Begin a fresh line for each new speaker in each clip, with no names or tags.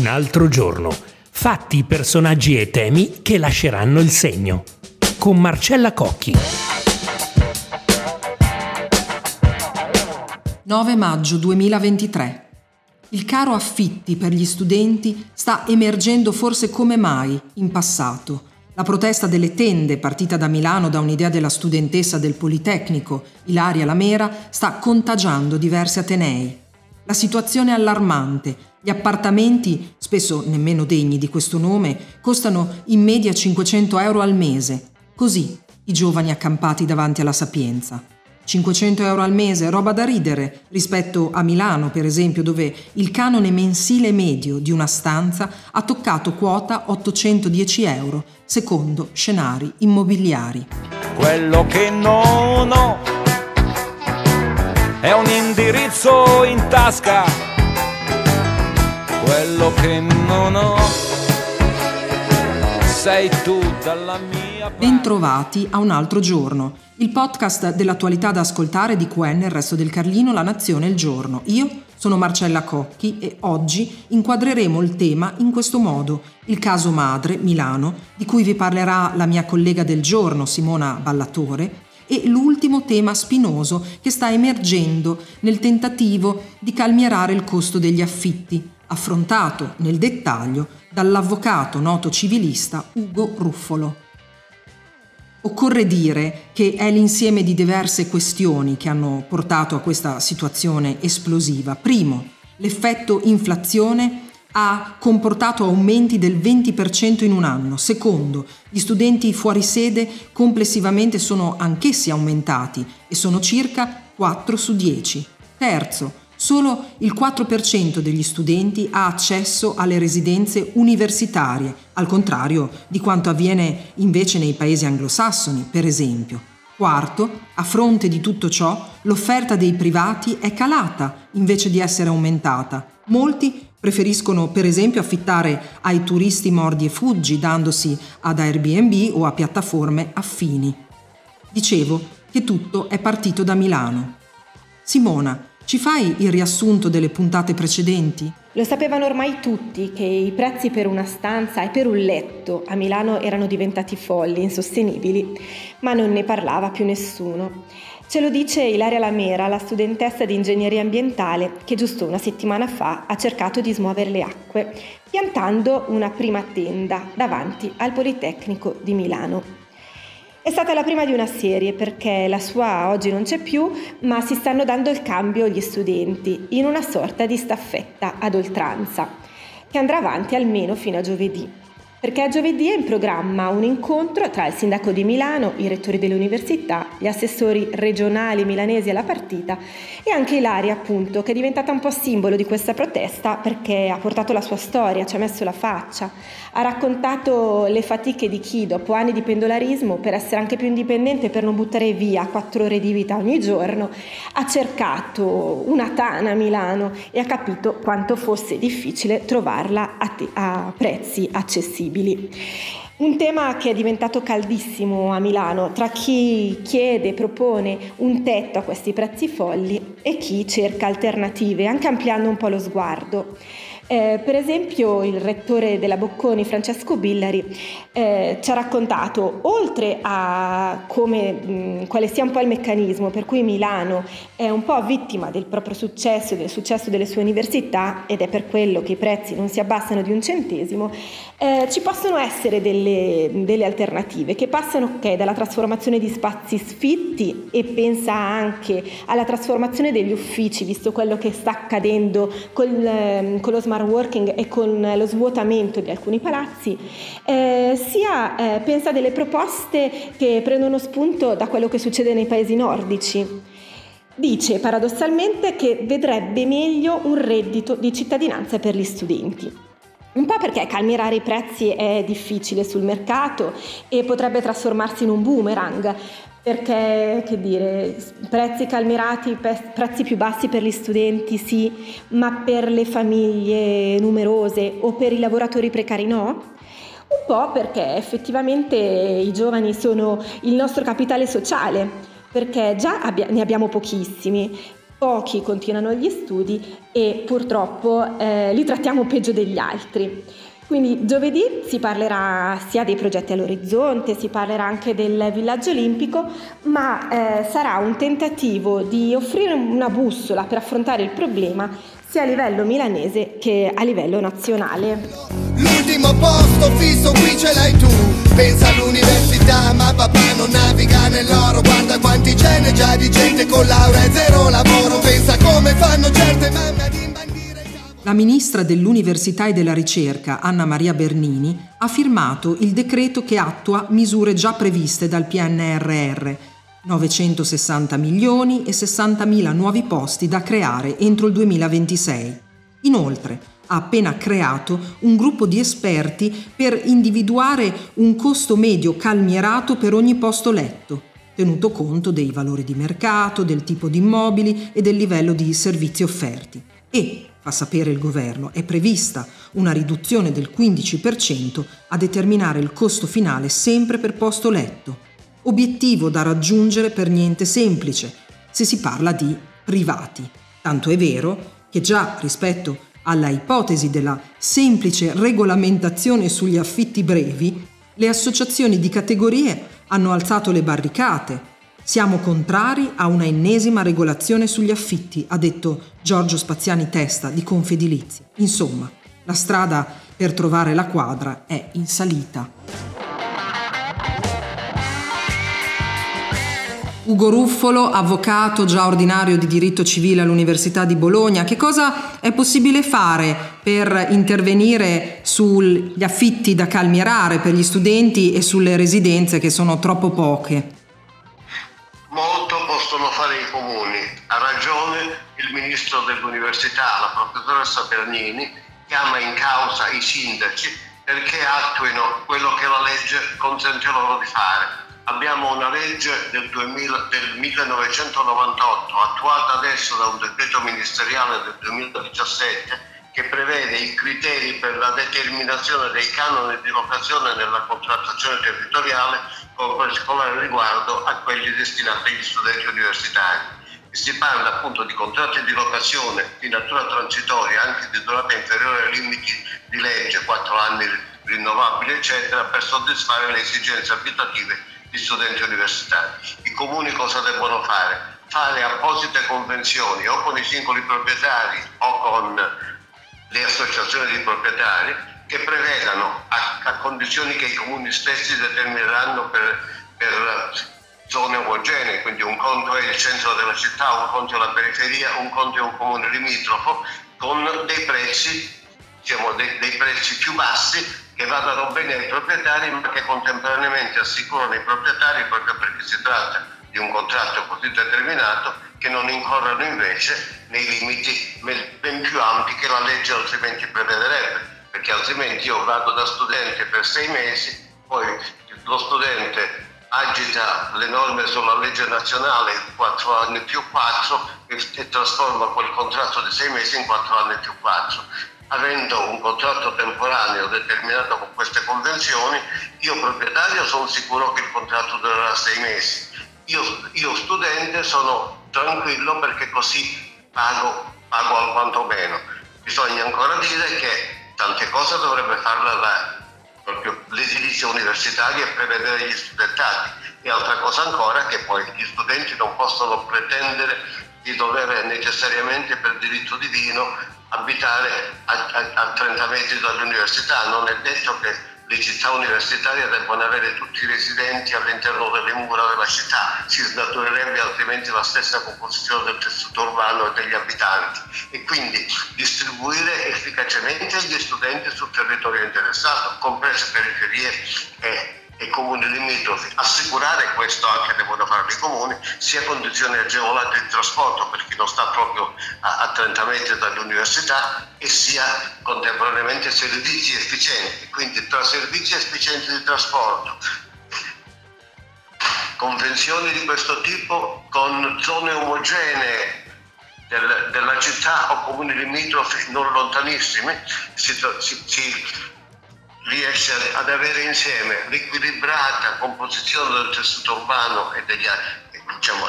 Un altro giorno. Fatti, personaggi e temi che lasceranno il segno. Con Marcella Cocchi.
9 maggio 2023. Il caro affitti per gli studenti sta emergendo forse come mai in passato. La protesta delle tende, partita da Milano da un'idea della studentessa del Politecnico, Ilaria Lamera, sta contagiando diversi atenei. La situazione è allarmante. Gli appartamenti, spesso nemmeno degni di questo nome, costano in media 500 euro al mese. Così i giovani accampati davanti alla Sapienza. 500 euro al mese, roba da ridere, rispetto a Milano, per esempio, dove il canone mensile medio di una stanza ha toccato quota 810 euro, secondo scenari immobiliari.
Quello che non ho è un indirizzo in tasca. Quello che non ho sei tu dalla mia.
Bentrovati a un altro giorno il podcast dell'attualità da ascoltare di QN, il resto del Carlino, La Nazione, il giorno. Io sono Marcella Cocchi e oggi inquadreremo il tema in questo modo, il caso Madre, Milano, di cui vi parlerà la mia collega del giorno, Simona Ballatore, e l'ultimo tema spinoso che sta emergendo nel tentativo di calmierare il costo degli affitti, affrontato nel dettaglio dall'avvocato noto civilista Ugo Ruffolo. Occorre dire che è l'insieme di diverse questioni che hanno portato a questa situazione esplosiva. Primo, l'effetto inflazione ha comportato aumenti del 20% in un anno. Secondo, gli studenti fuori sede complessivamente sono anch'essi aumentati e sono circa 4 su 10. Terzo, Solo il 4% degli studenti ha accesso alle residenze universitarie, al contrario di quanto avviene invece nei paesi anglosassoni, per esempio. Quarto, a fronte di tutto ciò, l'offerta dei privati è calata invece di essere aumentata. Molti preferiscono per esempio affittare ai turisti mordi e fuggi dandosi ad Airbnb o a piattaforme affini. Dicevo che tutto è partito da Milano. Simona, ci fai il riassunto delle puntate precedenti?
Lo sapevano ormai tutti che i prezzi per una stanza e per un letto a Milano erano diventati folli, insostenibili, ma non ne parlava più nessuno. Ce lo dice Ilaria Lamera, la studentessa di ingegneria ambientale che giusto una settimana fa ha cercato di smuovere le acque, piantando una prima tenda davanti al Politecnico di Milano. È stata la prima di una serie perché la sua oggi non c'è più, ma si stanno dando il cambio gli studenti in una sorta di staffetta ad oltranza, che andrà avanti almeno fino a giovedì perché a giovedì è in programma un incontro tra il sindaco di Milano, i rettori delle università, gli assessori regionali milanesi alla partita e anche Ilaria, appunto, che è diventata un po' simbolo di questa protesta perché ha portato la sua storia, ci ha messo la faccia, ha raccontato le fatiche di chi, dopo anni di pendolarismo, per essere anche più indipendente, per non buttare via quattro ore di vita ogni giorno, ha cercato una tana a Milano e ha capito quanto fosse difficile trovarla a, te- a prezzi accessibili possibili. Un tema che è diventato caldissimo a Milano tra chi chiede propone un tetto a questi prezzi folli e chi cerca alternative, anche ampliando un po' lo sguardo. Eh, per esempio il rettore della Bocconi, Francesco Billari, eh, ci ha raccontato, oltre a come, mh, quale sia un po' il meccanismo per cui Milano è un po' vittima del proprio successo, del successo delle sue università, ed è per quello che i prezzi non si abbassano di un centesimo, eh, ci possono essere delle, delle alternative che passano okay, dalla trasformazione di spazi sfitti e pensa anche alla trasformazione degli uffici, visto quello che sta accadendo con, ehm, con lo smart working e con lo svuotamento di alcuni palazzi, eh, sia eh, pensa a delle proposte che prendono spunto da quello che succede nei paesi nordici. Dice paradossalmente che vedrebbe meglio un reddito di cittadinanza per gli studenti. Un po' perché calmierare i prezzi è difficile sul mercato e potrebbe trasformarsi in un boomerang, perché, che dire, prezzi calmirati, prezzi più bassi per gli studenti sì, ma per le famiglie numerose o per i lavoratori precari no? Un po' perché effettivamente i giovani sono il nostro capitale sociale, perché già abbia- ne abbiamo pochissimi, pochi continuano gli studi e purtroppo eh, li trattiamo peggio degli altri. Quindi giovedì si parlerà sia dei progetti all'orizzonte, si parlerà anche del villaggio olimpico, ma eh, sarà un tentativo di offrire una bussola per affrontare il problema sia a livello milanese che a livello nazionale.
L'ultimo posto fisso qui ce l'hai tu, pensa all'università ma papà non naviga nell'oro, guarda quanti ce n'è già di gente con laurea e zero lavoro, pensa come fanno certe mamme ad
la ministra dell'Università e della Ricerca, Anna Maria Bernini, ha firmato il decreto che attua misure già previste dal PNRR, 960 milioni e 60 mila nuovi posti da creare entro il 2026. Inoltre, ha appena creato un gruppo di esperti per individuare un costo medio calmierato per ogni posto letto, tenuto conto dei valori di mercato, del tipo di immobili e del livello di servizi offerti. E, fa sapere il governo, è prevista una riduzione del 15% a determinare il costo finale sempre per posto letto. Obiettivo da raggiungere per niente semplice se si parla di privati. Tanto è vero che già rispetto alla ipotesi della semplice regolamentazione sugli affitti brevi, le associazioni di categorie hanno alzato le barricate siamo contrari a una ennesima regolazione sugli affitti, ha detto Giorgio Spaziani Testa di Confedilizia. Insomma, la strada per trovare la quadra è in salita. Ugo Ruffolo, avvocato già ordinario di diritto civile all'Università di Bologna, che cosa è possibile fare per intervenire sugli affitti da calmierare per gli studenti e sulle residenze che sono troppo poche?
Molto possono fare i comuni. Ha ragione il ministro dell'università, la professoressa Bernini, chiama in causa i sindaci perché attuino quello che la legge consente loro di fare. Abbiamo una legge del, 2000, del 1998 attuata adesso da un decreto ministeriale del 2017 che prevede i criteri per la determinazione dei canoni di locazione nella contrattazione territoriale con riguardo a quelli destinati agli studenti universitari. Si parla appunto di contratti di locazione di natura transitoria, anche di durata inferiore ai limiti di legge, 4 anni rinnovabili, eccetera, per soddisfare le esigenze abitative di studenti universitari. I comuni cosa devono fare? Fare apposite convenzioni o con i singoli proprietari o con le associazioni di proprietari che prevedano a, a condizioni che i comuni stessi determineranno per, per zone omogenee, quindi un conto è il centro della città, un conto è la periferia, un conto è un comune limitrofo, con dei prezzi, diciamo, dei, dei prezzi più bassi che vadano bene ai proprietari ma che contemporaneamente assicurano i proprietari proprio perché si tratta di un contratto così determinato che non incorrano invece nei limiti ben più ampi che la legge altrimenti prevederebbe, perché altrimenti io vado da studente per sei mesi, poi lo studente agita le norme sulla legge nazionale 4 anni più 4 e, e trasforma quel contratto di sei mesi in 4 anni più 4 avendo un contratto temporaneo determinato con queste convenzioni, io proprietario sono sicuro che il contratto durerà sei mesi. Io, io studente sono tranquillo perché così pago, pago alquanto meno. Bisogna ancora dire che tante cose dovrebbe farle la, proprio l'edilizia universitaria e prevedere gli studentati. E altra cosa ancora che poi gli studenti non possono pretendere di dover necessariamente per diritto divino abitare a, a, a 30 metri dall'università, non è detto che le città universitarie debbano avere tutti i residenti all'interno delle mura della città, si snaturerebbe altrimenti la stessa composizione del tessuto urbano e degli abitanti. E quindi distribuire efficacemente gli studenti sul territorio interessato, comprese periferie e e comuni limitrofi, assicurare questo anche devono fare i comuni, sia condizioni agevolate di trasporto per chi non sta proprio a, a 30 metri dall'università e sia contemporaneamente servizi efficienti, quindi tra servizi efficienti di trasporto, convenzioni di questo tipo con zone omogenee del, della città o comuni limitrofi non lontanissimi si, si, si riesce ad avere insieme l'equilibrata composizione del tessuto urbano e, degli, diciamo,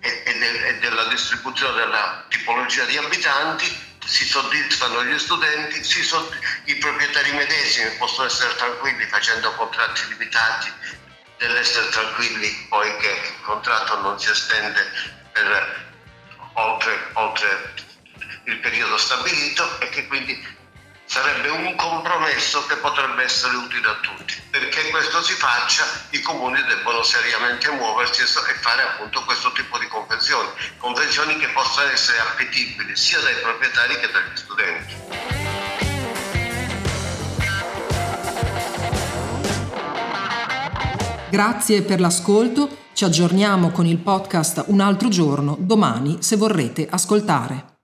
e e, e, del, della distribuzione della tipologia di abitanti si soddisfano gli studenti, sodd- i proprietari medesimi possono essere tranquilli facendo contratti limitati. Dell'essere tranquilli poiché il contratto non si estende per oltre, oltre il periodo stabilito e che quindi sarebbe un compromesso che potrebbe essere utile a tutti. Perché questo si faccia, i comuni debbono seriamente muoversi e fare appunto questo tipo di convenzioni, convenzioni che possano essere appetibili sia dai proprietari che dagli studenti.
Grazie per l'ascolto, ci aggiorniamo con il podcast un altro giorno, domani se vorrete ascoltare.